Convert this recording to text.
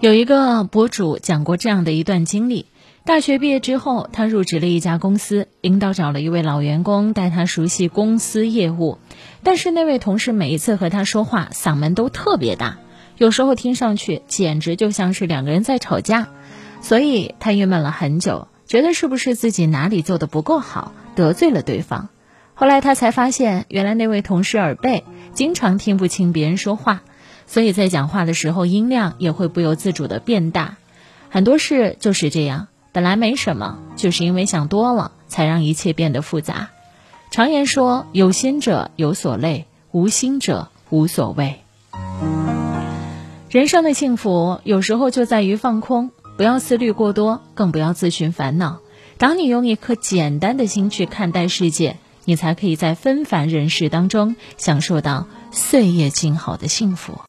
有一个博主讲过这样的一段经历：大学毕业之后，他入职了一家公司，领导找了一位老员工带他熟悉公司业务，但是那位同事每一次和他说话，嗓门都特别大，有时候听上去简直就像是两个人在吵架，所以他郁闷了很久，觉得是不是自己哪里做的不够好，得罪了对方。后来他才发现，原来那位同事耳背，经常听不清别人说话。所以在讲话的时候，音量也会不由自主的变大。很多事就是这样，本来没什么，就是因为想多了，才让一切变得复杂。常言说：“有心者有所累，无心者无所谓。”人生的幸福有时候就在于放空，不要思虑过多，更不要自寻烦恼。当你用一颗简单的心去看待世界，你才可以在纷繁人世当中享受到岁月静好的幸福。